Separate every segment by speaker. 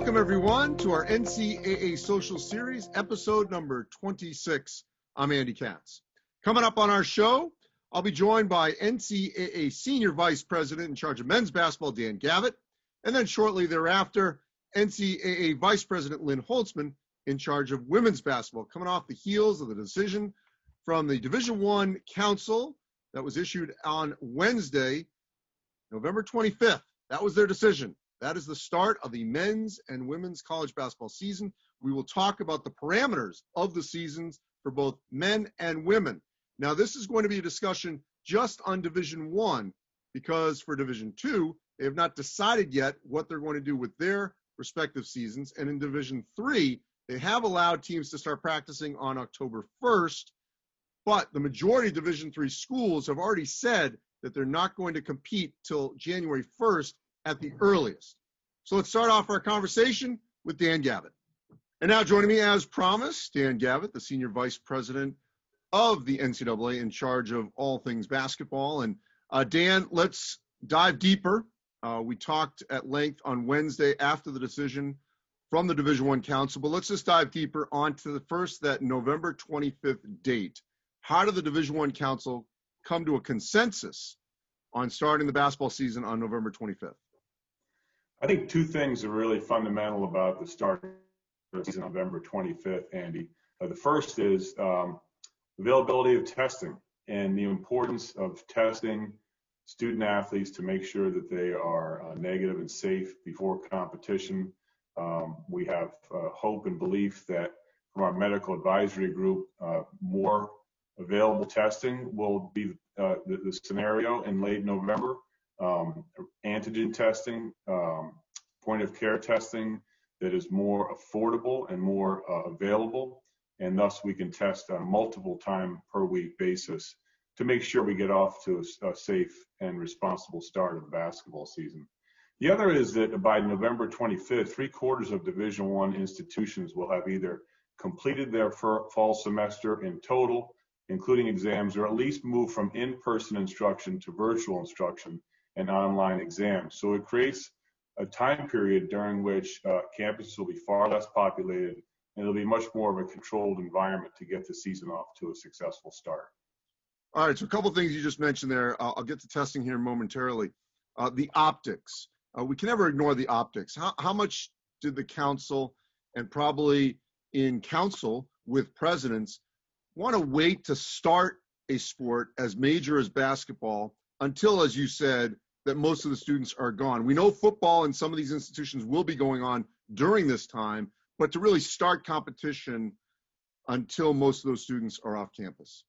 Speaker 1: Welcome, everyone, to our NCAA Social Series, episode number 26. I'm Andy Katz. Coming up on our show, I'll be joined by NCAA Senior Vice President in charge of men's basketball, Dan Gavitt, and then shortly thereafter, NCAA Vice President Lynn Holzman in charge of women's basketball, coming off the heels of the decision from the Division One Council that was issued on Wednesday, November 25th. That was their decision. That is the start of the men's and women's college basketball season. We will talk about the parameters of the seasons for both men and women. Now, this is going to be a discussion just on Division One because for Division Two, they have not decided yet what they're going to do with their respective seasons. And in Division Three, they have allowed teams to start practicing on October 1st, but the majority of Division Three schools have already said that they're not going to compete till January 1st at the earliest. So let's start off our conversation with Dan Gavitt. And now joining me as promised, Dan Gavitt, the Senior Vice President of the NCAA in charge of all things basketball. And uh, Dan, let's dive deeper. Uh, we talked at length on Wednesday after the decision from the Division One Council, but let's just dive deeper onto the first that November 25th date. How did the Division One Council come to a consensus on starting the basketball season on November 25th?
Speaker 2: I think two things are really fundamental about the start of season November 25th, Andy. Uh, the first is um, availability of testing and the importance of testing student athletes to make sure that they are uh, negative and safe before competition. Um, we have uh, hope and belief that from our medical advisory group, uh, more available testing will be uh, the, the, scenario in late November antigen testing, um, point of care testing that is more affordable and more uh, available. And thus we can test on a multiple time per week basis to make sure we get off to a, a safe and responsible start of the basketball season. The other is that by November 25th, three quarters of Division One institutions will have either completed their fall semester in total, including exams, or at least moved from in-person instruction to virtual instruction and online exam. So it creates a time period during which uh, campuses will be far less populated and it'll be much more of a controlled environment to get the season off to a successful start.
Speaker 1: All right, so a couple things you just mentioned there. I'll, I'll get to testing here momentarily. Uh, the optics. Uh, we can never ignore the optics. How, how much did the council and probably in council with presidents want to wait to start a sport as major as basketball until, as you said, that most of the students are gone. We know football and some of these institutions will be going on during this time, but to really start competition until most of those students are off campus.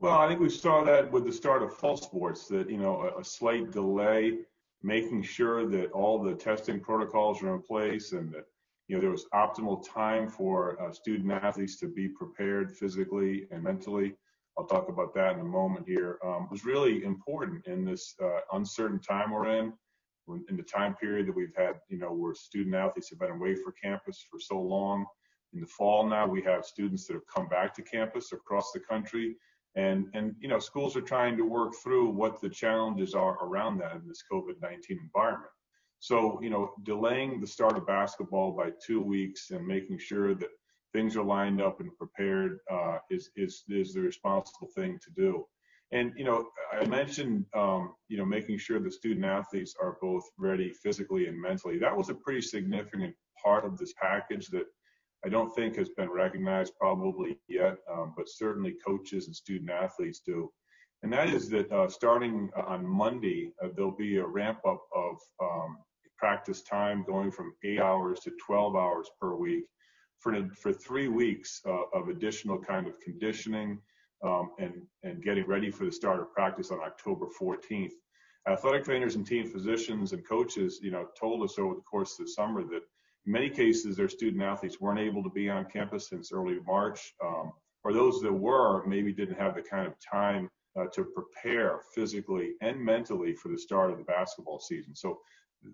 Speaker 2: Well, I think we saw that with the start of fall sports, that, you know, a, a slight delay, making sure that all the testing protocols are in place and that, you know, there was optimal time for uh, student athletes to be prepared physically and mentally. I'll talk about that in a moment here, um, was really important in this uh, uncertain time we're in, in the time period that we've had, you know, where student athletes have been away for campus for so long. In the fall now, we have students that have come back to campus across the country. And, and you know, schools are trying to work through what the challenges are around that in this COVID-19 environment. So, you know, delaying the start of basketball by two weeks and making sure that things are lined up and prepared uh, is is is the responsible thing to do. And you know, I mentioned um, you know making sure the student athletes are both ready physically and mentally. That was a pretty significant part of this package that I don't think has been recognized probably yet, um, but certainly coaches and student athletes do. And that is that uh, starting on Monday, uh, there'll be a ramp up of um, practice time going from eight hours to 12 hours per week for, for three weeks uh, of additional kind of conditioning um, and, and getting ready for the start of practice on October 14th. Athletic trainers and team physicians and coaches, you know, told us over the course of the summer that in many cases their student athletes weren't able to be on campus since early March, um, or those that were maybe didn't have the kind of time uh, to prepare physically and mentally for the start of the basketball season. So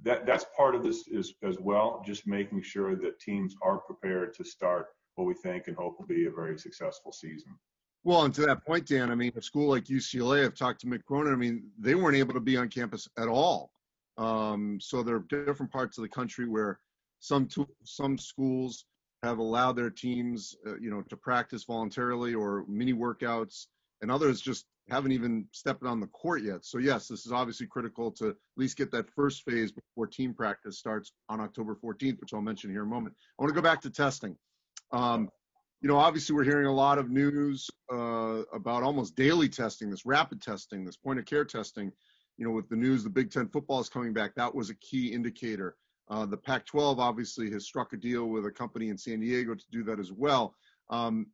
Speaker 2: that that's part of this is as well, just making sure that teams are prepared to start what we think and hope will be a very successful season.
Speaker 1: Well, and to that point, Dan, I mean, a school like UCLA, I've talked to Mick Cronin. I mean, they weren't able to be on campus at all. Um, so there are different parts of the country where some to, some schools have allowed their teams, uh, you know, to practice voluntarily or mini workouts, and others just haven't even stepped on the court yet. So yes, this is obviously critical to at least get that first phase before team practice starts on October 14th, which I'll mention here in a moment. I want to go back to testing. Um, you know, obviously we're hearing a lot of news uh, about almost daily testing, this rapid testing, this point of care testing. You know, with the news, the Big Ten football is coming back. That was a key indicator. Uh, the Pac-12 obviously has struck a deal with a company in San Diego to do that as well. Um,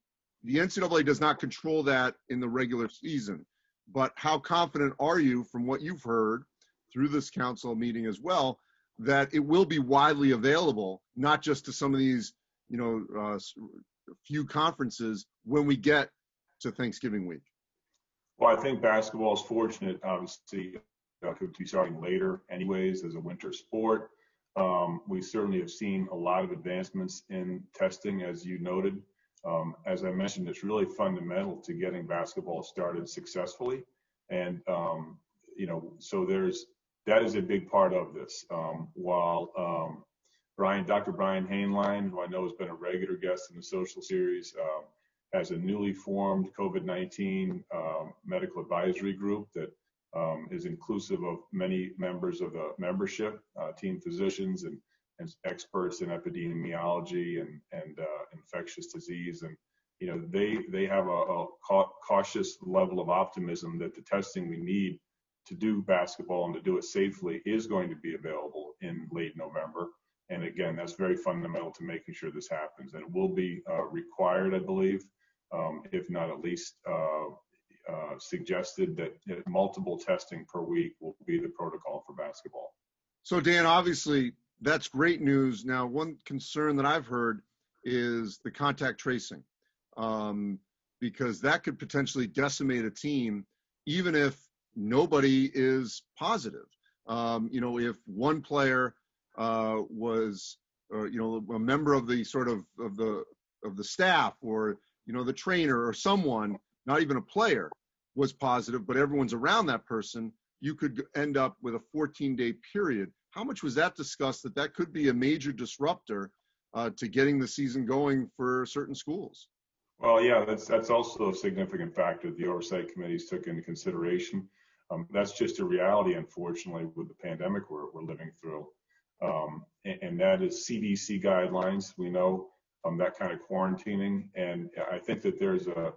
Speaker 1: the NCAA does not control that in the regular season, but how confident are you, from what you've heard through this council meeting as well, that it will be widely available, not just to some of these, you know, uh, few conferences when we get to Thanksgiving week?
Speaker 2: Well, I think basketball is fortunate, obviously, uh, to be starting later, anyways, as a winter sport. Um, we certainly have seen a lot of advancements in testing, as you noted. Um, as I mentioned, it's really fundamental to getting basketball started successfully. And, um, you know, so there's, that is a big part of this. Um, while um, Brian, Dr. Brian Hainline, who I know has been a regular guest in the social series, um, has a newly formed COVID-19 um, medical advisory group that is inclusive of many members of the membership, uh, team physicians and, and, experts in epidemiology and, and uh, infectious disease. And, you know, they, they have a, a cautious level of optimism that the testing we need to do basketball and to do it safely is going to be available in late November. And again, that's very fundamental to making sure this happens. And it will be uh, required, I believe, um, if not at least uh, uh, suggested that multiple testing per week will be the protocol for basketball.
Speaker 1: So, Dan, obviously, that's great news. Now, one concern that I've heard is the contact tracing, um, because that could potentially decimate a team, even if nobody is positive. Um, you know, if one player uh, was, uh, you know, a member of the sort of of the of the staff or you know the trainer or someone, not even a player, was positive, but everyone's around that person, you could end up with a 14-day period. How much was that discussed? That that could be a major disruptor uh, to getting the season going for certain schools.
Speaker 2: Well, yeah, that's that's also a significant factor the oversight committees took into consideration. Um, that's just a reality, unfortunately, with the pandemic we're, we're living through um, and, and, that is CDC guidelines. We know um, that kind of quarantining, and I think that there's a,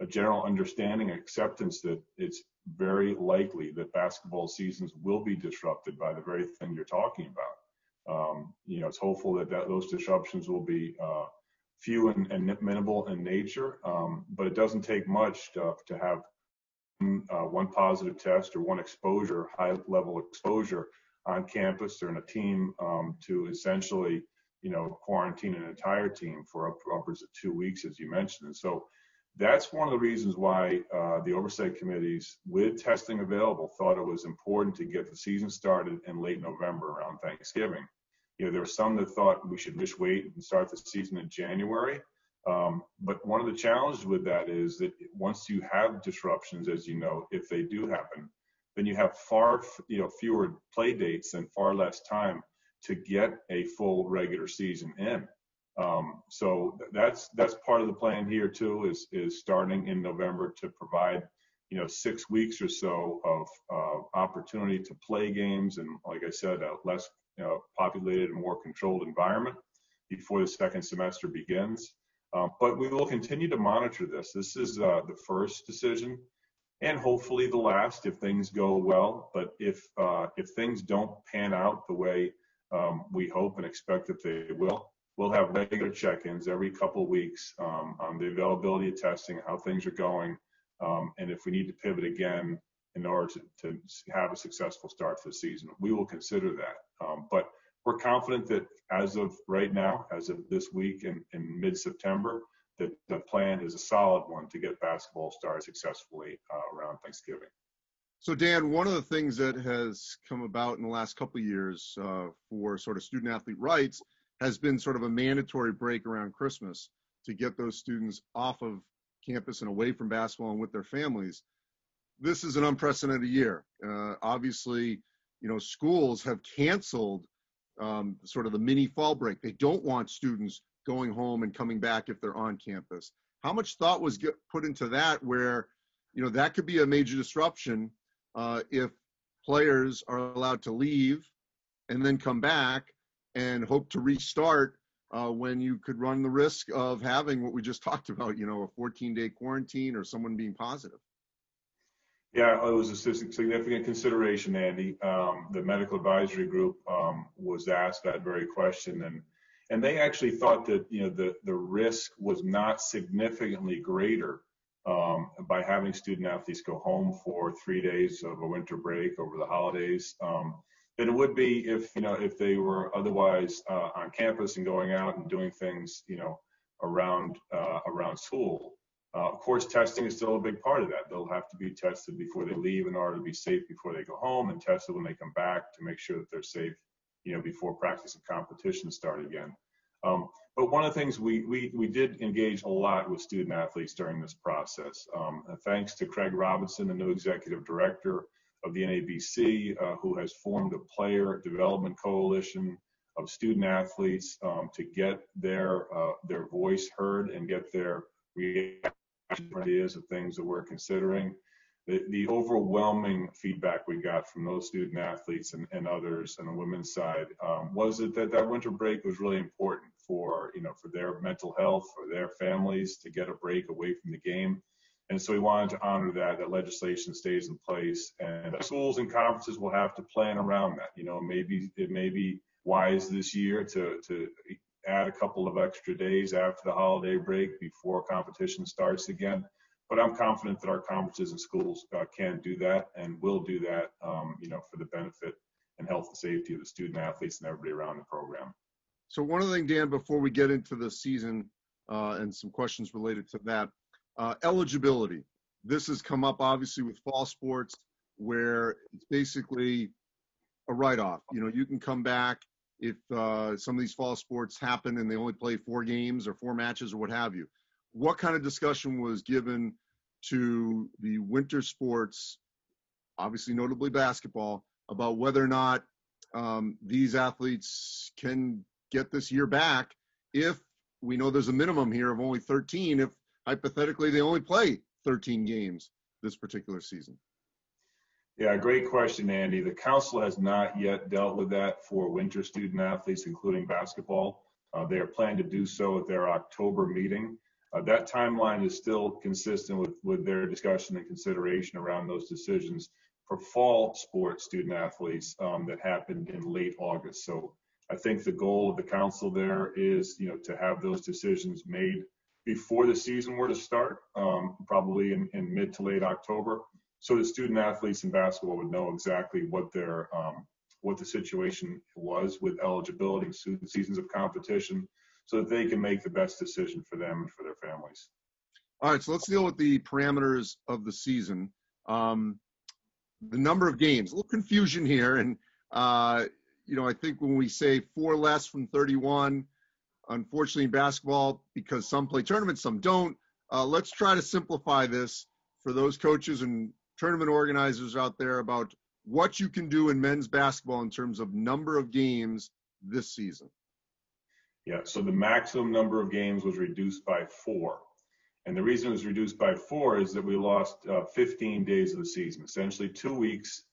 Speaker 2: a general understanding, acceptance that it's very likely that basketball seasons will be disrupted by the very thing you're talking about. Um, you know, it's hopeful that, that those disruptions will be uh, few and, and, minimal in nature, um, but it doesn't take much to, to have uh, one positive test or one exposure, high level exposure on campus or in a team um, to essentially, you know, quarantine an entire team for up, upwards of two weeks, as you mentioned. And so that's one of the reasons why uh, the oversight committees, with testing available, thought it was important to get the season started in late November around Thanksgiving. You know, there were some that thought we should just wait and start the season in January. Um, but one of the challenges with that is that once you have disruptions, as you know, if they do happen, then you have far you know fewer play dates and far less time to get a full regular season in. Um, so that's that's part of the plan here too is is starting in November to provide you know six weeks or so of uh, opportunity to play games and like I said a less you know, populated and more controlled environment before the second semester begins. Um, but we will continue to monitor this. This is uh, the first decision and hopefully the last if things go well. But if uh, if things don't pan out the way um, we hope and expect that they will, we'll have regular check-ins every couple of weeks um, on the availability of testing, how things are going, um, and if we need to pivot again in order to, to, have a successful start to the season, we will consider that. Um, but we're confident that as of right now, as of this week in, in mid-September, that the plan is a solid one to get basketball started successfully uh, around Thanksgiving.
Speaker 1: So Dan, one of the things that has come about in the last couple of years uh, for sort of student athlete rights has been sort of a mandatory break around Christmas to get those students off of campus and away from basketball and with their families. This is an unprecedented year. Uh, obviously, you know, schools have canceled um, sort of the mini fall break. They don't want students going home and coming back if they're on campus. How much thought was get, put into that where, you know, that could be a major disruption uh, if players are allowed to leave and then come back and hope to restart uh, when you could run the risk of having what we just talked about, you know, a 14 day quarantine or someone being positive.
Speaker 2: Yeah, it was a significant consideration, Andy. Um, the medical advisory group um, was asked that very question, and and they actually thought that you know the the risk was not significantly greater um, by having student athletes go home for three days of a winter break over the holidays um, than it would be if you know if they were otherwise uh, on campus and going out and doing things you know around uh, around school. Uh, of course, testing is still a big part of that. They'll have to be tested before they leave in order to be safe before they go home, and tested when they come back to make sure that they're safe, you know, before practice and competition start again. Um, but one of the things we, we, we did engage a lot with student athletes during this process. Um, thanks to Craig Robinson, the new executive director of the NABC, uh, who has formed a player development coalition of student athletes um, to get their uh, their voice heard and get their ideas of things that we're considering. The, the overwhelming feedback we got from those student athletes and, and others on the women's side um, was that, that that winter break was really important for you know for their mental health, for their families to get a break away from the game. And so we wanted to honor that, that legislation stays in place and schools and conferences will have to plan around that. You know, maybe it may be wise this year to, to add a couple of extra days after the holiday break before competition starts again. But I'm confident that our conferences and schools uh, can do that and will do that, um, you know, for the benefit and health and safety of the student athletes and everybody around the program.
Speaker 1: So one other thing, Dan, before we get into the season uh, and some questions related to that, uh, eligibility. This has come up obviously with fall sports where it's basically a write-off. You know, you can come back if uh, some of these fall sports happen and they only play four games or four matches or what have you. What kind of discussion was given to the winter sports, obviously notably basketball, about whether or not um, these athletes can get this year back if we know there's a minimum here of only 13 if hypothetically they only play 13 games this particular season?
Speaker 2: Yeah, great question, Andy. The council has not yet dealt with that for winter student athletes, including basketball. Uh, they are planning to do so at their October meeting. Uh, that timeline is still consistent with, with their discussion and consideration around those decisions for fall sports student athletes um, that happened in late August. So I think the goal of the council there is, you know, to have those decisions made before the season were to start, um, probably in, in, mid to late October, so the student athletes in basketball would know exactly what their um, what the situation was with eligibility and seasons of competition, so that they can make the best decision for them and for their families.
Speaker 1: All right, so let's deal with the parameters of the season. Um, the number of games, a little confusion here, and uh, you know I think when we say four less from 31 unfortunately in basketball because some play tournaments, some don't. Uh, let's try to simplify this for those coaches and tournament organizers out there about what you can do in men's basketball in terms of number of games this season.
Speaker 2: Yeah, so the maximum number of games was reduced by four. And the reason it was reduced by four is that we lost uh, 15 days of the season, essentially two weeks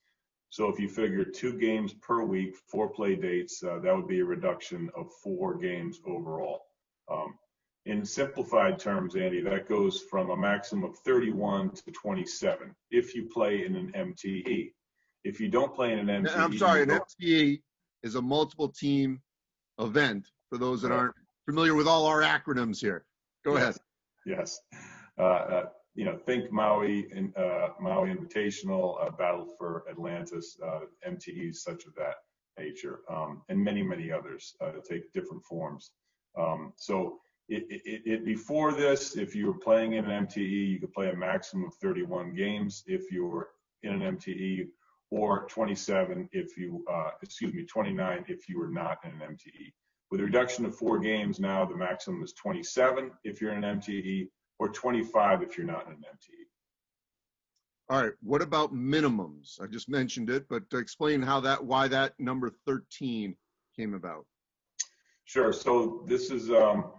Speaker 2: so if you figure two games per week, four play dates, uh, that would be a reduction of four games overall. Um, in simplified terms, Andy, that goes from a maximum of 31 to 27 if you play in an MTE. If you don't play in an MTE,
Speaker 1: I'm sorry, an MTE is a multiple team event for those that aren't familiar with all our acronyms here. Go
Speaker 2: yes.
Speaker 1: ahead.
Speaker 2: Yes. Uh, uh, you know, think Maui and uh, Maui Invitational, uh, Battle for Atlantis, uh, MTEs such of that nature, um, and many many others uh, take different forms. Um, so it, it, it, before this, if you were playing in an MTE, you could play a maximum of 31 games. If you were in an MTE, or 27 if you, uh, excuse me, 29 if you were not in an MTE. With a reduction of four games now, the maximum is 27 if you're in an MTE, or 25 if you're not in an MTE.
Speaker 1: All right. What about minimums? I just mentioned it, but explain how that, why that number 13 came about?
Speaker 2: Sure. So this is um,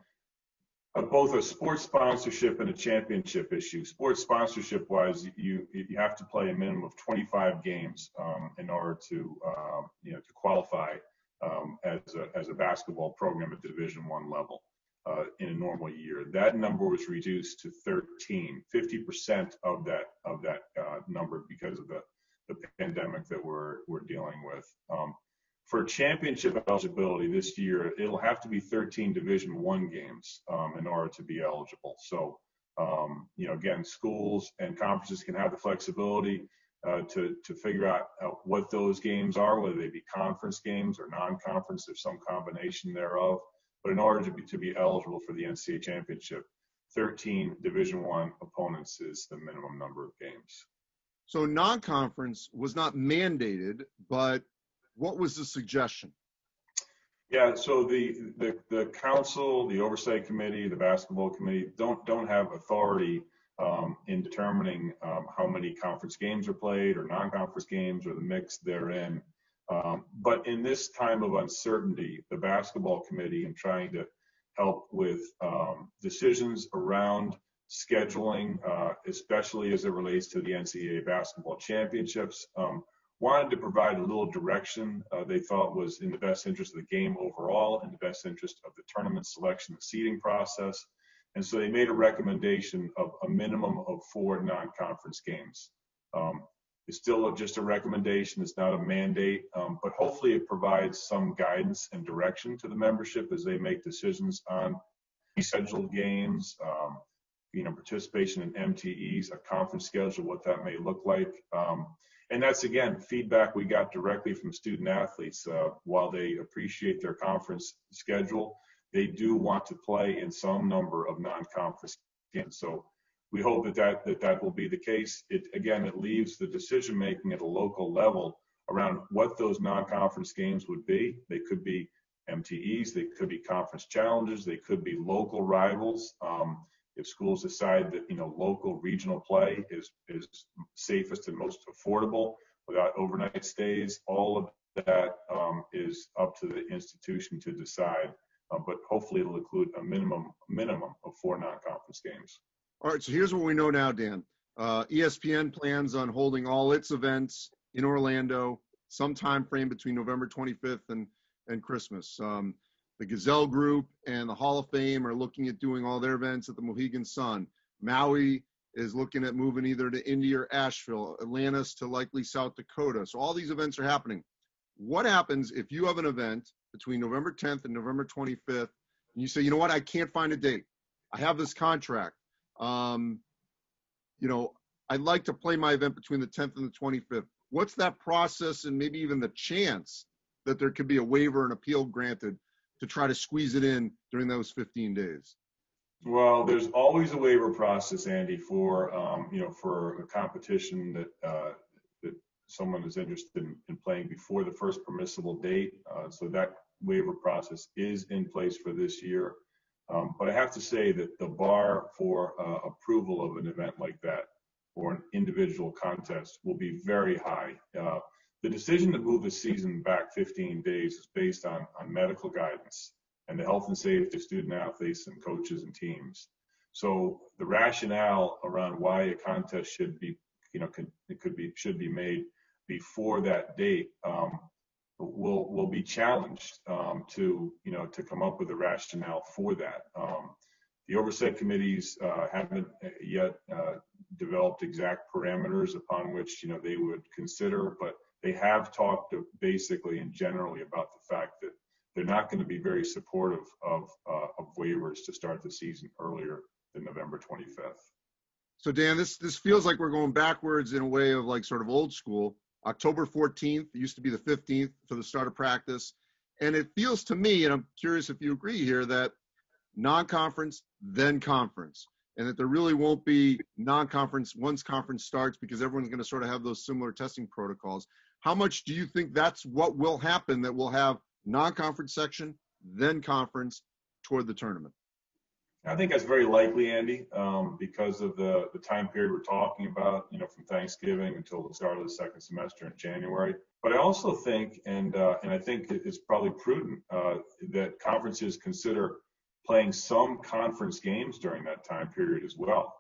Speaker 2: a, both a sports sponsorship and a championship issue. Sports sponsorship wise, you you have to play a minimum of 25 games um, in order to um, you know to qualify um, as a as a basketball program at the Division One level. Uh, in a normal year. That number was reduced to 13, 50% of that of that uh, number because of the, the pandemic that we're we're dealing with. Um, for championship eligibility this year, it'll have to be 13 Division One games um, in order to be eligible. So, um, you know, again, schools and conferences can have the flexibility uh, to to figure out uh, what those games are, whether they be conference games or non-conference, or some combination thereof. But in order to be, to be eligible for the NCAA championship, 13 Division One opponents is the minimum number of games.
Speaker 1: So non-conference was not mandated, but what was the suggestion?
Speaker 2: Yeah, so the, the the council, the oversight committee, the basketball committee don't don't have authority um, in determining um, how many conference games are played or non-conference games or the mix therein. Um, but in this time of uncertainty, the basketball committee, in trying to help with um, decisions around scheduling, uh, especially as it relates to the NCAA basketball championships, um, wanted to provide a little direction uh, they thought was in the best interest of the game overall, in the best interest of the tournament selection and seeding process. And so they made a recommendation of a minimum of four non-conference games. Um, it's still just a recommendation. It's not a mandate, um, but hopefully it provides some guidance and direction to the membership as they make decisions on scheduled games, um, you know, participation in MTEs, a conference schedule, what that may look like. Um, and that's again feedback we got directly from student athletes. Uh, while they appreciate their conference schedule, they do want to play in some number of non-conference games. So we hope that that, will be the case. It again, it leaves the decision making at a local level around what those non-conference games would be. They could be MTEs, they could be conference challenges, they could be local rivals. Um, if schools decide that you know local regional play is is safest and most affordable without overnight stays, all of that um, is up to the institution to decide. Uh, but hopefully, it'll include a minimum minimum of four non-conference games.
Speaker 1: All right, so here's what we know now, Dan. Uh, ESPN plans on holding all its events in Orlando some time frame between November 25th and, and Christmas. Um, the Gazelle Group and the Hall of Fame are looking at doing all their events at the Mohegan Sun. Maui is looking at moving either to Indy or Asheville, Atlantis to likely South Dakota. So all these events are happening. What happens if you have an event between November 10th and November 25th and you say, you know what, I can't find a date. I have this contract. Um, you know, I'd like to play my event between the 10th and the 25th. What's that process and maybe even the chance that there could be a waiver and appeal granted to try to squeeze it in during those 15 days?
Speaker 2: Well, there's always a waiver process, Andy, for um, you know for a competition that uh, that someone is interested in, in, playing before the first permissible date. Uh, so that waiver process is in place for this year. Um, but I have to say that the bar for uh, approval of an event like that or an individual contest will be very high. Uh, the decision to move the season back 15 days is based on, on medical guidance and the health and safety of student athletes and coaches and teams. So the rationale around why a contest should be, you know, could, it could be should be made before that date um, will will be challenged um, to you know to come up with a rationale for that. Um, the oversight committees uh, haven't yet uh, developed exact parameters upon which you know they would consider, but they have talked basically and generally about the fact that they're not going to be very supportive of, uh, of waivers to start the season earlier than November 25th.
Speaker 1: So Dan, this this feels like we're going backwards in a way of like sort of old school. October 14th. Used to be the 15th for the start of practice. And it feels to me, and I'm curious if you agree here, that non conference, then conference, and that there really won't be non conference once conference starts because everyone's going to sort of have those similar testing protocols. How much do you think that's what will happen that we'll have non conference section, then conference toward the tournament?
Speaker 2: I think that's very likely, Andy, um, because of the, the time period we're talking about, you know, from Thanksgiving until the start of the second semester in January. But I also think, and uh, and I think it's probably prudent uh, that conferences consider playing some conference games during that time period as well.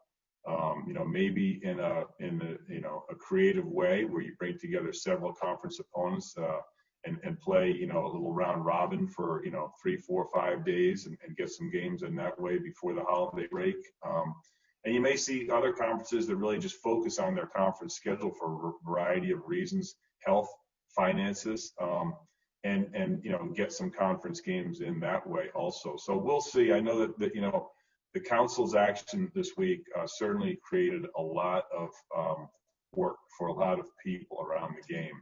Speaker 2: Um, you know, maybe in a in a you know a creative way where you bring together several conference opponents. Uh, and, and play, you know, a little round robin for, you know, three, four, five days and, and get some games in that way before the holiday break. Um, and you may see other conferences that really just focus on their conference schedule for a variety of reasons, health, finances, um, and, and, you know, get some conference games in that way also. So we'll see. I know that, that you know, the council's action this week uh, certainly created a lot of um, work for a lot of people around the game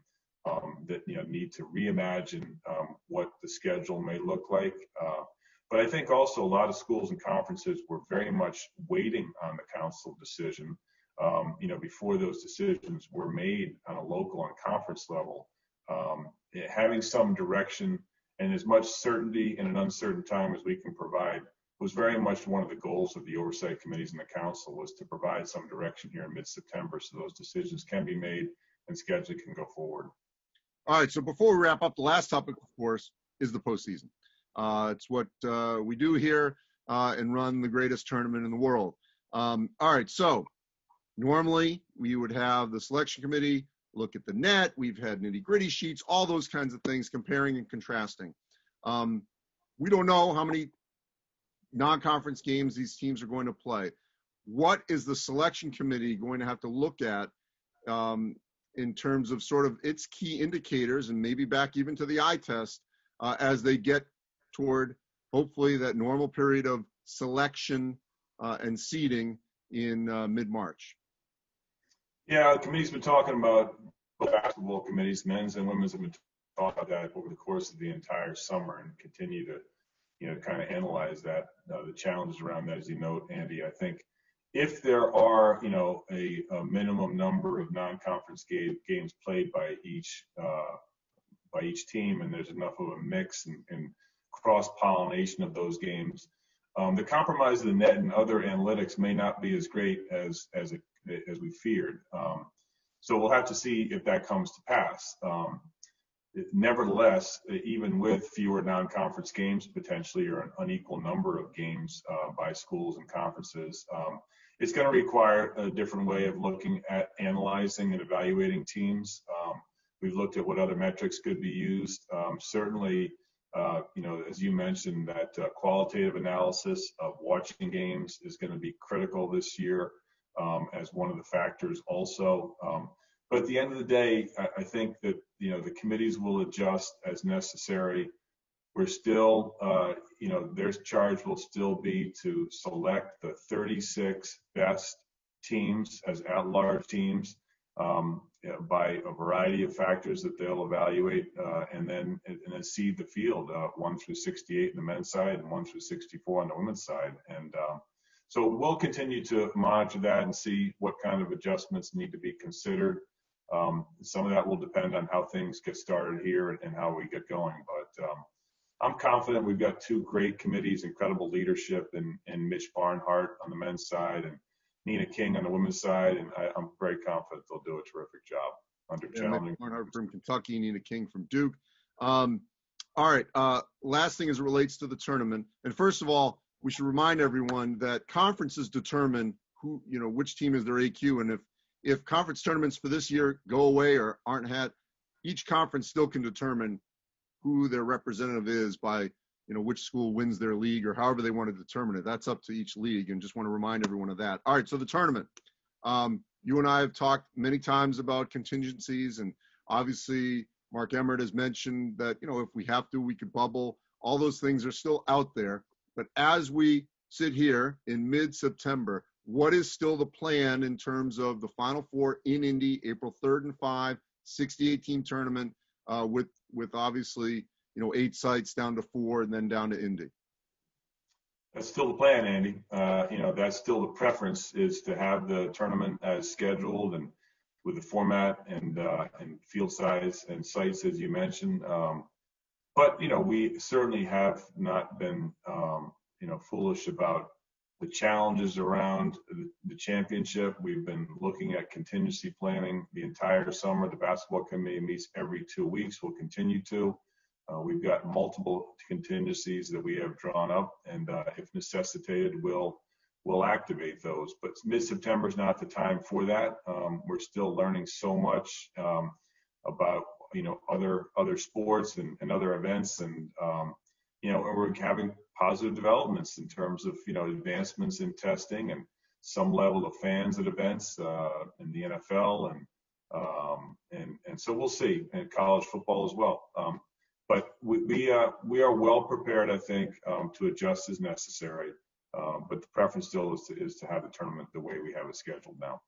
Speaker 2: that you know need to reimagine um, what the schedule may look like. Uh, but I think also a lot of schools and conferences were very much waiting on the council decision. Um, you know, before those decisions were made on a local and conference level, um, having some direction and as much certainty in an uncertain time as we can provide was very much one of the goals of the oversight committees and the council was to provide some direction here in mid-September so those decisions can be made and schedule can go forward.
Speaker 1: All right, so before we wrap up, the last topic, of course, is the postseason. Uh, it's what uh, we do here uh, and run the greatest tournament in the world. Um, all right, so normally we would have the selection committee look at the NET. We've had nitty gritty sheets, all those kinds of things, comparing and contrasting. Um, we don't know how many non conference games these teams are going to play. What is the selection committee going to have to look at um, in terms of sort of its key indicators and maybe back even to the eye test uh, as they get toward hopefully that normal period of selection uh, and seeding in uh, mid-March.
Speaker 2: Yeah, the committee's been talking about basketball committees, men's and women's have been talking about that over the course of the entire summer and continue to, you know, kind of analyze that, uh, the challenges around that, as you note, Andy. I think if there are, you know, a, a minimum number of non-conference game, games played by each uh, by each team, and there's enough of a mix and, and cross-pollination of those games, um, the compromise of the NET and other analytics may not be as great as as it, as we feared. Um, so we'll have to see if that comes to pass. Um, it, nevertheless, even with fewer non-conference games potentially, or an unequal number of games uh, by schools and conferences, um, it's going to require a different way of looking at analyzing and evaluating teams. Um, we've looked at what other metrics could be used. Um, certainly, uh, you know, as you mentioned, that uh, qualitative analysis of watching games is going to be critical this year um, as one of the factors also. Um, but at the end of the day, I, I, think that, you know, the committees will adjust as necessary we're still, uh, you know, their charge will still be to select the 36 best teams as at-large teams um, by a variety of factors that they'll evaluate, uh, and then and then seed the field uh, one through 68 on the men's side and one through 64 on the women's side. And um, so we'll continue to monitor that and see what kind of adjustments need to be considered. Um, some of that will depend on how things get started here and how we get going, but um, I'm confident we've got two great committees, incredible leadership, and, and Mitch Barnhart on the men's side and Nina King on the women's side, and I, am very confident they'll do a terrific job under yeah, challenging.
Speaker 1: Mitch Barnhart from Kentucky, Nina King from Duke. Um, all right. Uh, last thing as it relates to the tournament, and first of all, we should remind everyone that conferences determine who, you know, which team is their AQ, and if if conference tournaments for this year go away or aren't had, each conference still can determine who their representative is by you know which school wins their league or however they want to determine it. That's up to each league, and just want to remind everyone of that. All right, so the tournament. Um, you and I have talked many times about contingencies, and obviously Mark Emmert has mentioned that you know if we have to, we could bubble. All those things are still out there, but as we sit here in mid-September, what is still the plan in terms of the Final Four in Indy, April 3rd and 5, 68 team tournament uh, with with obviously you know eight sites down to four and then down to Indy.
Speaker 2: That's still the plan, Andy. Uh, you know that's still the preference is to have the tournament as scheduled and with the format and uh, and field size and sites as you mentioned. Um, but you know we certainly have not been um, you know foolish about the challenges around the championship. We've been looking at contingency planning the entire summer. The basketball committee meets every two weeks. We'll continue to. Uh, we've got multiple contingencies that we have drawn up, and uh, if necessitated, we'll we'll activate those. But mid-September is not the time for that. Um, we're still learning so much um, about you know other other sports and, and other events, and um, you know we're having positive developments in terms of you know advancements in testing and some level of fans at events uh, in the NFL and um, and and so we'll see in college football as well. Um, but we we, uh, we are well prepared, I think, um, to adjust as necessary. Um, but the preference still is to, is to have the tournament the way we have it scheduled now.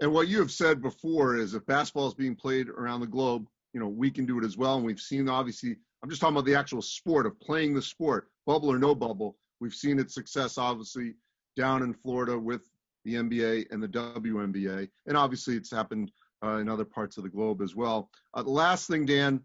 Speaker 1: And what you have said before is if basketball is being played around the globe, you know, we can do it as well. And we've seen obviously, I'm just talking about the actual sport of playing the sport, bubble or no bubble. We've seen its success obviously down in Florida with the NBA and the WNBA. And obviously it's happened uh, in other parts of the globe as well. Uh, the last thing, Dan,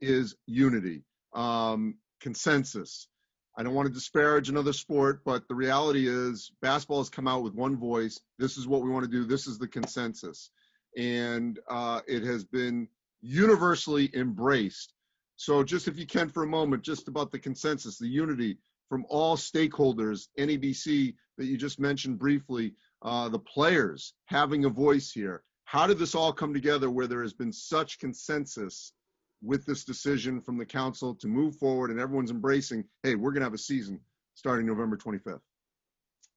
Speaker 1: is unity, um, consensus. I don't want to disparage another sport, but the reality is basketball has come out with one voice. This is what we want to do. This is the consensus. And uh, it has been universally embraced. So, just if you can for a moment, just about the consensus, the unity from all stakeholders, NABC that you just mentioned briefly, uh, the players having a voice here. How did this all come together where there has been such consensus with this decision from the council to move forward and everyone's embracing, hey, we're going to have a season starting November 25th?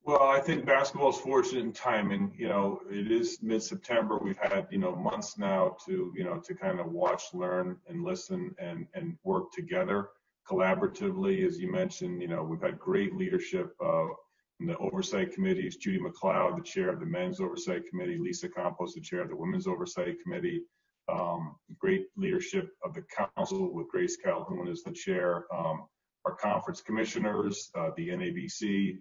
Speaker 2: Well, I think basketball is fortunate in timing. You know, it is mid-September. We've had you know months now to you know to kind of watch, learn, and listen and and work together collaboratively. As you mentioned, you know, we've had great leadership uh, in the oversight committees. Judy MacLeod, the chair of the men's oversight committee. Lisa Campos, the chair of the women's oversight committee um, great leadership of the council with Grace Calhoun as the chair, um, our conference commissioners, uh, the NABC,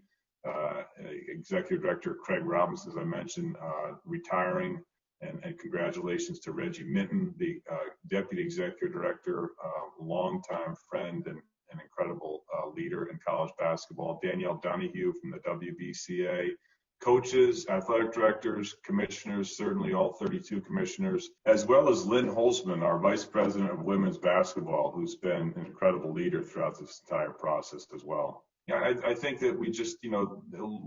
Speaker 2: Executive Director Craig Robinson, as I mentioned, uh, retiring, and, congratulations to Reggie Minton, the uh, Deputy Executive Director, uh, longtime friend and an incredible uh, leader in college basketball, Danielle Donehew from the WBCA, coaches, athletic directors, commissioners, certainly all 32 commissioners, as well as Lynn Holzman, our vice president of women's basketball, who's been an incredible leader throughout this entire process as well. Yeah, I, I think that we just, you know,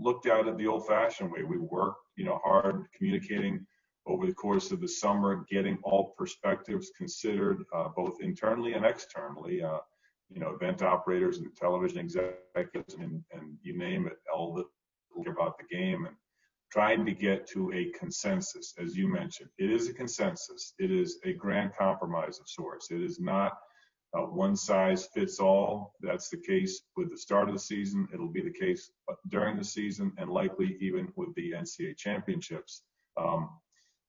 Speaker 2: looked at it the old-fashioned way. We worked, you know, hard communicating over the course of the summer, getting all perspectives considered, uh, both internally and externally. Uh, you know, event operators and television executives and, and you name it, all the about the game and trying to get to a consensus, as you mentioned. It is a consensus. It is a grand compromise of sorts. It is not one size fits all. That's the case with the start of the season. It'll be the case during the season and likely even with the NCAA championships. Um,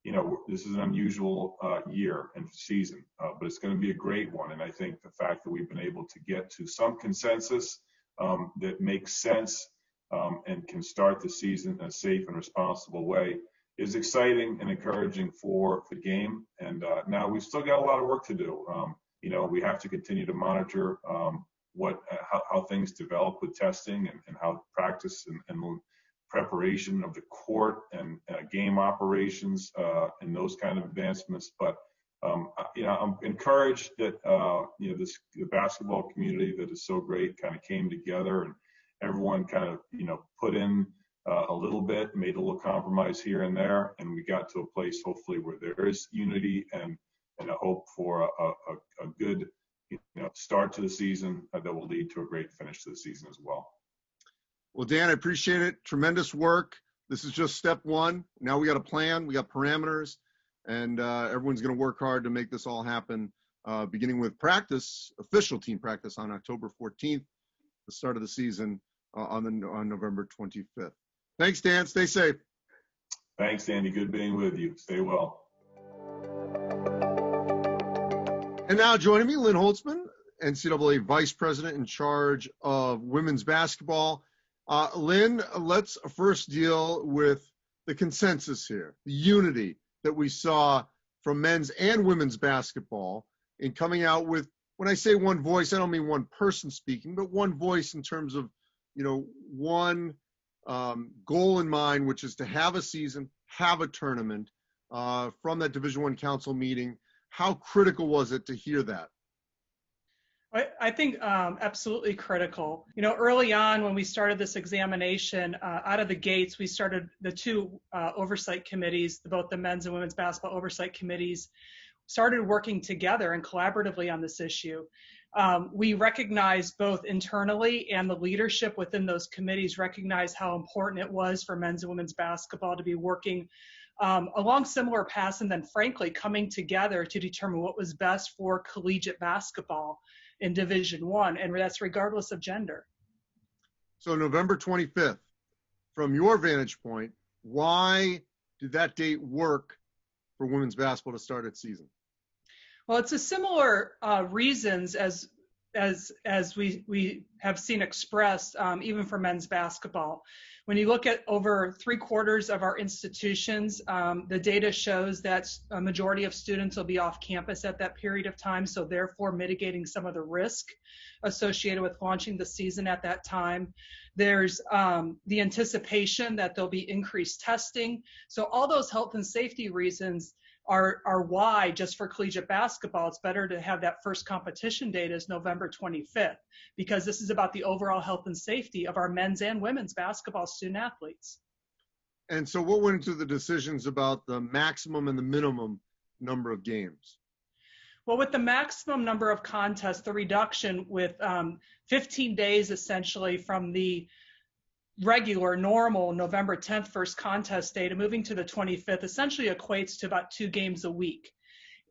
Speaker 2: you know, this is an unusual uh, year and season, uh, but it's going to be a great one. And I think the fact that we've been able to get to some consensus um, that makes sense um, and can start the season in a safe and responsible way is exciting and encouraging for the game. And uh, now we've still got a lot of work to do. Um, you know, we have to continue to monitor um, what uh, how, how, things develop with testing and, and how practice and, and, preparation of the court and uh, game operations uh, and those kind of advancements. But um, you know, I'm encouraged that uh, you know this the basketball community that is so great kind of came together and everyone kind of, you know, put in uh, a little bit, made a little compromise here and there, and we got to a place hopefully where there is unity and and a hope for a, a, a good start to the season uh, that will lead to a great finish to the season as well.
Speaker 1: Well, Dan, I appreciate it. Tremendous work. This is just step one. Now we got a plan, we got parameters, and uh, everyone's going to work hard to make this all happen. Uh, beginning with practice, official team practice on October 14th, the start of the season uh, on the on November 25th. Thanks, Dan. Stay safe.
Speaker 2: Thanks, Andy. Good being with you. Stay well.
Speaker 1: And now joining me, Lynn Holzman, NCAA Vice President in charge of women's basketball. Uh, Lynn, let's first deal with the consensus here, the unity that we saw from men's and women's basketball in coming out with when I say one voice, I don't mean one person speaking, but one voice in terms of, you know, one um, goal in mind, which is to have a season, have a tournament uh, from that Division One council meeting. How critical was it to hear that?
Speaker 3: I, think um, absolutely critical. You know, early on when we started this examination, uh, out of the gates, we started the two uh, oversight committees, both the men's and women's basketball oversight committees, started working together and collaboratively on this issue. Um, we recognized both internally and the leadership within those committees recognized how important it was for men's and women's basketball to be working um, along similar paths and then frankly coming together to determine what was best for collegiate basketball in Division One, and that's regardless of gender.
Speaker 1: So November 25th, from your vantage point, why did that date work for women's basketball to start its season?
Speaker 3: Well, it's a similar uh, reasons as as as we we have seen expressed um, even for men's basketball. When you look at over three quarters of our institutions, um, the data shows that a majority of students will be off campus at that period of time, so therefore mitigating some of the risk associated with launching the season at that time. There's um, the anticipation that there'll be increased testing. So all those health and safety reasons are, are why just for collegiate basketball, it's better to have that first competition date as November 25th, because this is about the overall health and safety of our men's and women's basketball student athletes.
Speaker 1: And so what went into the decisions about the maximum and the minimum number of games?
Speaker 3: Well, with the maximum number of contests, the reduction with um, 15 days essentially from the regular, normal November 10th first contest date and moving to the 25th essentially equates to about two games a week.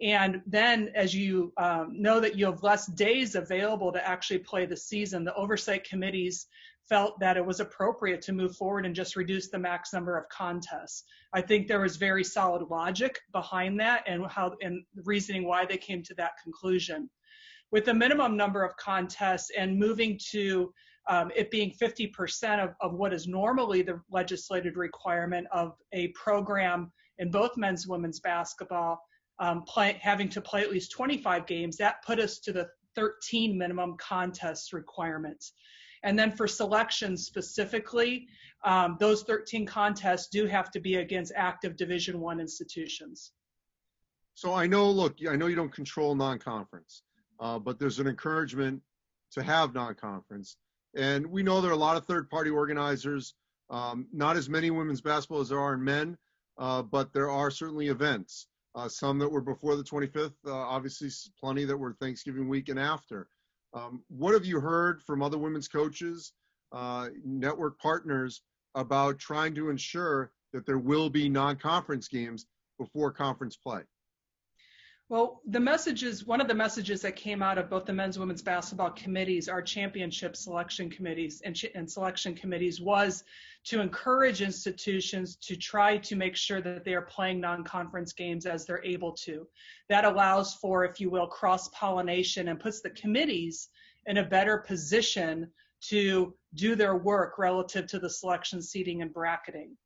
Speaker 3: And then, as you um, know that you have less days available to actually play the season, the oversight committees felt that it was appropriate to move forward and just reduce the max number of contests. I think there was very solid logic behind that and how and reasoning why they came to that conclusion. With the minimum number of contests and moving to um, it being 50% of, of what is normally the legislated requirement of a program in both men's and women's basketball, um, play, having to play at least 25 games, that put us to the 13 minimum contest requirements. And then for selection specifically, um, those 13 contests do have to be against active Division One institutions.
Speaker 1: So I know, look, I know you don't control non-conference, uh, but there's an encouragement to have non-conference. And we know there are a lot of third party organizers, um, not as many women's basketball as there are in men, uh, but there are certainly events. Uh, some that were before the 25th, uh, obviously plenty that were Thanksgiving week and after. Um, what have you heard from other women's coaches, uh, network partners about trying to ensure that there will be non-conference games before conference play?
Speaker 3: Well, the messages, one of the messages that came out of both the men's women's basketball committees, our championship selection committees and, and, selection committees, was to encourage institutions to try to make sure that they are playing non-conference games as they're able to. That allows for, if you will, cross-pollination and puts the committees in a better position to do their work relative to the selection seeding and bracketing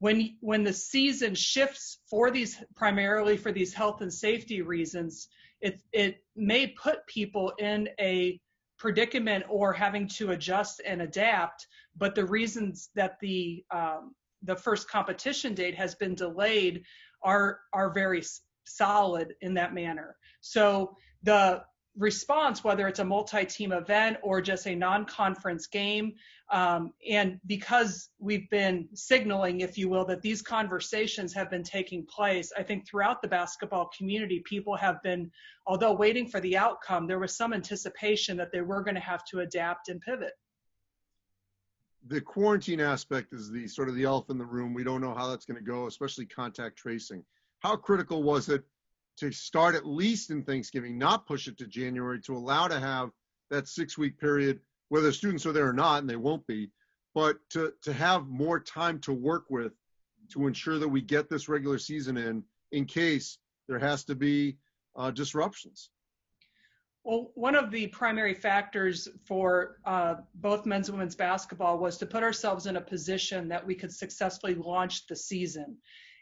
Speaker 3: when when the season shifts for these primarily for these health and safety reasons, it it may put people in a predicament or having to adjust and adapt. But the reasons that the um, the first competition date has been delayed are are very solid in that manner. So the response, whether it's a multi-team event or just a non-conference game. Um, and because we've been signaling, if you will, that these conversations have been taking place, I think throughout the basketball community, people have been, although waiting for the outcome, there was some anticipation that they were going to have to adapt and pivot.
Speaker 1: The quarantine aspect is the sort of the elephant in the room. We don't know how that's going to go, especially contact tracing. How critical was it to start at least in Thanksgiving, not push it to January, to allow to have that six week period, whether students are there or not, and they won't be, but to, to have more time to work with to ensure that we get this regular season in, in case there has to be uh, disruptions.
Speaker 3: Well, one of the primary factors for uh, both men's and women's basketball was to put ourselves in a position that we could successfully launch the season.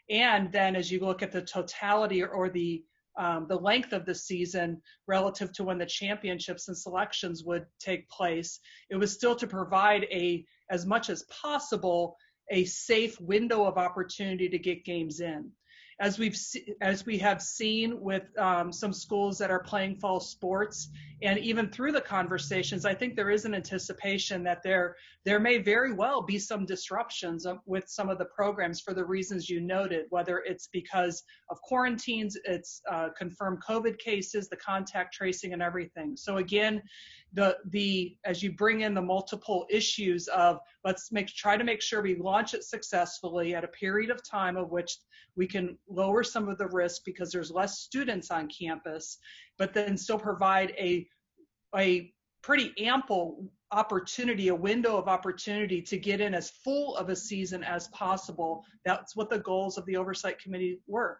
Speaker 3: And then as you look at the totality or the um, the length of the season relative to when the championships and selections would take place. It was still to provide a, as much as possible, a safe window of opportunity to get games in as we've as we have seen with um, some schools that are playing fall sports, and even through the conversations, I think there is an anticipation that there there may very well be some disruptions with some of the programs for the reasons you noted, whether it's because of quarantines, it's uh, confirmed COVID cases, the contact tracing, and everything. So again, the the as you bring in the multiple issues of let's make try to make sure we launch it successfully at a period of time of which we can lower some of the risk because there's less students on campus, but then still provide a, a pretty ample opportunity, a window of opportunity to get in as full of a season as possible. That's what the goals of the oversight committee were.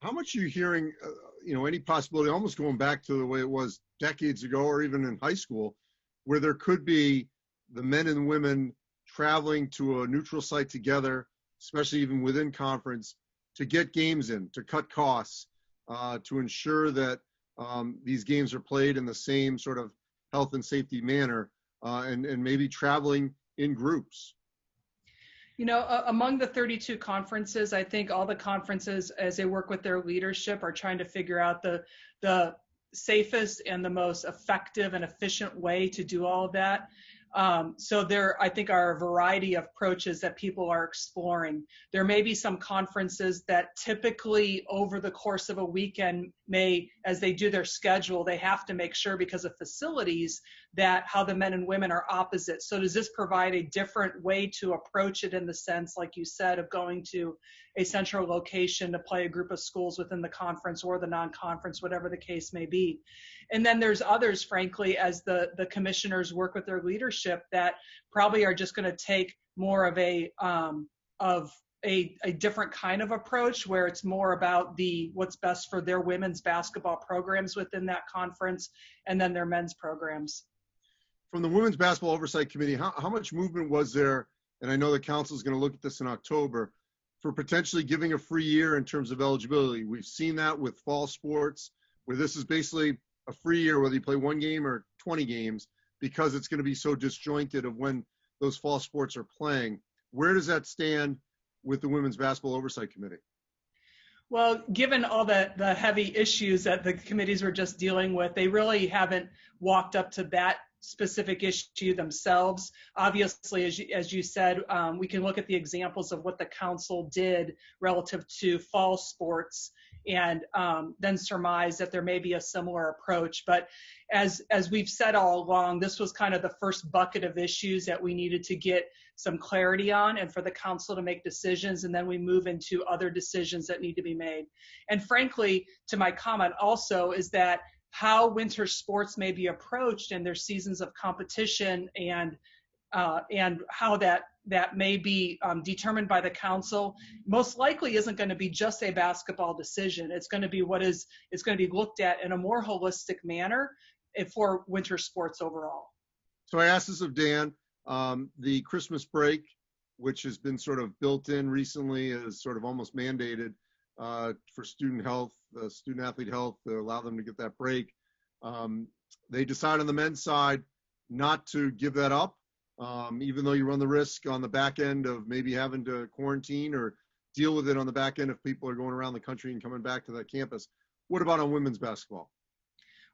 Speaker 1: How much are you hearing, uh, you know, any possibility, almost going back to the way it was decades ago or even in high school, where there could be the men and women traveling to a neutral site together especially even within conference, to get games in, to cut costs, uh, to ensure that um, these games are played in the same sort of health and safety manner, uh, and, and maybe traveling in groups.
Speaker 3: You know, uh, among the 32 conferences, I think all the conferences, as they work with their leadership, are trying to figure out the the safest and the most effective and efficient way to do all of that. Um, so there, I think, are a variety of approaches that people are exploring. There may be some conferences that typically over the course of a weekend may, as they do their schedule, they have to make sure because of facilities that how the men and women are opposite. So does this provide a different way to approach it in the sense, like you said, of going to a central location to play a group of schools within the conference or the non-conference, whatever the case may be. And then there's others, frankly, as the, the commissioners work with their leadership that probably are just going to take more of a um, of a, a different kind of approach where it's more about the what's best for their women's basketball programs within that conference and then their men's programs.
Speaker 1: From the Women's Basketball Oversight Committee, how, how much movement was there? And I know the council is going to look at this in October for potentially giving a free year in terms of eligibility. We've seen that with fall sports, where this is basically a free year, whether you play one game or 20 games, because it's going to be so disjointed of when those fall sports are playing. Where does that stand with the Women's Basketball Oversight Committee?
Speaker 3: Well, given all the, the heavy issues that the committees were just dealing with, they really haven't walked up to that specific issue themselves. Obviously, as you, as you said, um, we can look at the examples of what the council did relative to fall sports and um, then surmise that there may be a similar approach. But as as we've said all along, this was kind of the first bucket of issues that we needed to get some clarity on and for the council to make decisions and then we move into other decisions that need to be made. And frankly, to my comment also is that how winter sports may be approached and their seasons of competition and uh, and how that that may be um, determined by the council most likely isn't going to be just a basketball decision it's going to be what is it's going to be looked at in a more holistic manner for winter sports overall
Speaker 1: so i asked this of dan um, the christmas break which has been sort of built in recently is sort of almost mandated uh, for student health, uh, student athlete health, to allow them to get that break. Um, they decide on the men's side not to give that up, um, even though you run the risk on the back end of maybe having to quarantine or deal with it on the back end if people are going around the country and coming back to that campus. What about on women's basketball?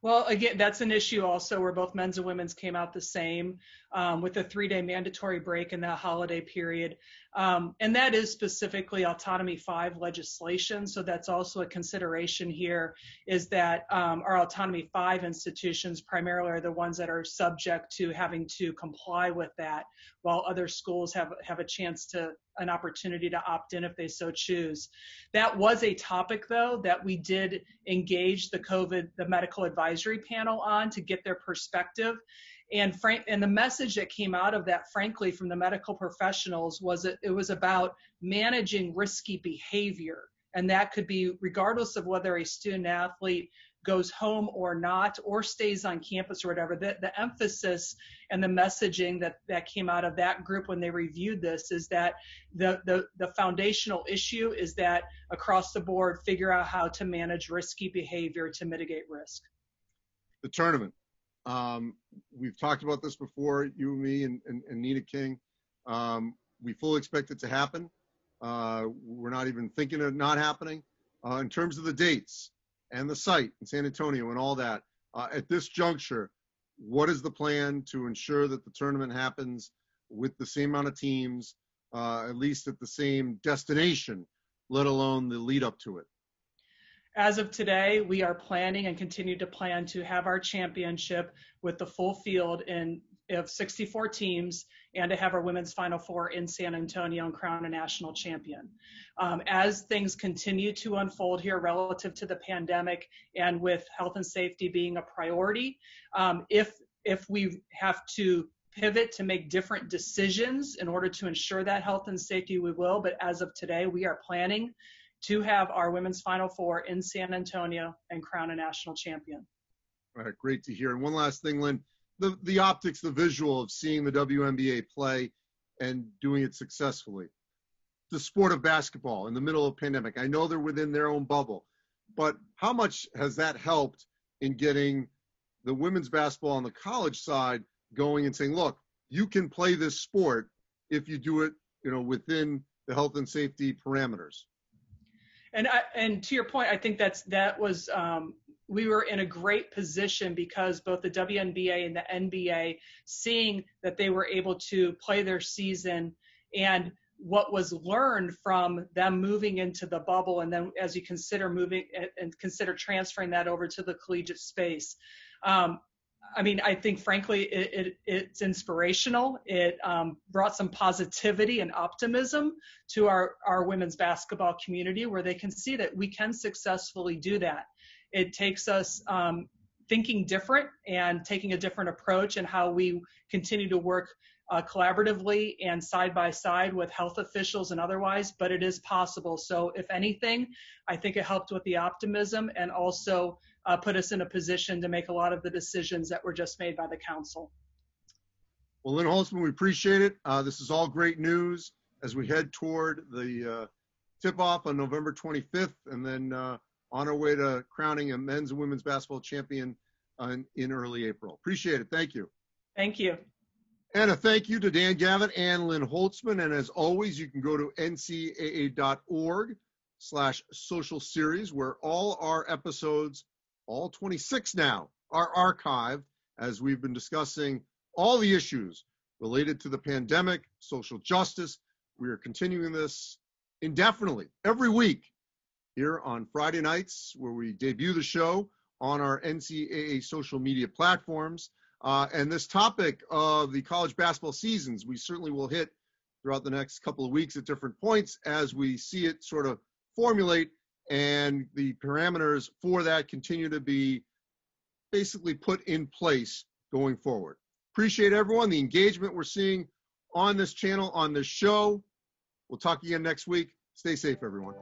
Speaker 3: Well, again, that's an issue also where both men's and women's came out the same um, with a three day mandatory break in that holiday period. Um, and that is specifically Autonomy 5 legislation. So that's also a consideration here is that um, our Autonomy 5 institutions primarily are the ones that are subject to having to comply with that, while other schools have, have a chance to an opportunity to opt in if they so choose. That was a topic, though, that we did engage the COVID, the medical advisory panel on to get their perspective. And frank, and the message that came out of that, frankly, from the medical professionals was that it was about managing risky behavior And that could be regardless of whether a student athlete goes home or not, or stays on campus or whatever. The, the emphasis and the messaging that, that came out of that group when they reviewed this is that the, the, the foundational issue is that across the board, figure out how to manage risky behavior to mitigate risk.
Speaker 1: The tournament. Um, we've talked about this before, you and me and, and, and Nina King. Um, we fully expect it to happen. Uh, we're not even thinking of not happening. Uh, in terms of the dates, and the site in San Antonio and all that. Uh, at this juncture, what is the plan to ensure that the tournament happens with the same amount of teams, uh, at least at the same destination, let alone the lead up to it?
Speaker 3: As of today, we are planning and continue to plan to have our championship with the full field in of 64 teams and to have our women's final four in San Antonio and crown a national champion. Um, as things continue to unfold here relative to the pandemic and with health and safety being a priority, um, if if we have to pivot to make different decisions in order to ensure that health and safety, we will. But as of today, we are planning to have our women's final four in San Antonio and crown a national champion.
Speaker 1: All right, great to hear. And one last thing, Lynn the the optics, the visual of seeing the WNBA play and doing it successfully. The sport of basketball in the middle of pandemic. I know they're within their own bubble, but how much has that helped in getting the women's basketball on the college side going and saying, look, you can play this sport if you do it, you know, within the health and safety parameters.
Speaker 3: And I, and to your point, I think that's that was um, we were in a great position because both the WNBA and the NBA, seeing that they were able to play their season and what was learned from them moving into the bubble, and then as you consider moving and consider transferring that over to the collegiate space. Um, I mean, I think frankly, it, it, it's inspirational. It um, brought some positivity and optimism to our, our women's basketball community where they can see that we can successfully do that. It takes us um, thinking different and taking a different approach and how we continue to work uh, collaboratively and side by side with health officials and otherwise, but it is possible. So, if anything, I think it helped with the optimism and also uh, put us in a position to make a lot of the decisions that were just made by the council.
Speaker 1: Well, Lynn Holzman, we appreciate it. Uh, this is all great news as we head toward the uh, tip off on November 25th and then uh, on our way to crowning a men's and women's basketball champion uh, in, in early April. Appreciate it. Thank you.
Speaker 3: Thank you.
Speaker 1: And a thank you to Dan Gavitt and Lynn Holzman. And as always, you can go to ncaa.org slash social series where all our episodes, all 26 now, are archived as we've been discussing all the issues related to the pandemic, social justice. We are continuing this indefinitely every week here on Friday nights, where we debut the show on our NCAA social media platforms. Uh, and this topic of the college basketball seasons, we certainly will hit throughout the next couple of weeks at different points as we see it sort of formulate and the parameters for that continue to be basically put in place going forward. Appreciate everyone, the engagement we're seeing on this channel, on this show. We'll talk again next week. Stay safe, everyone.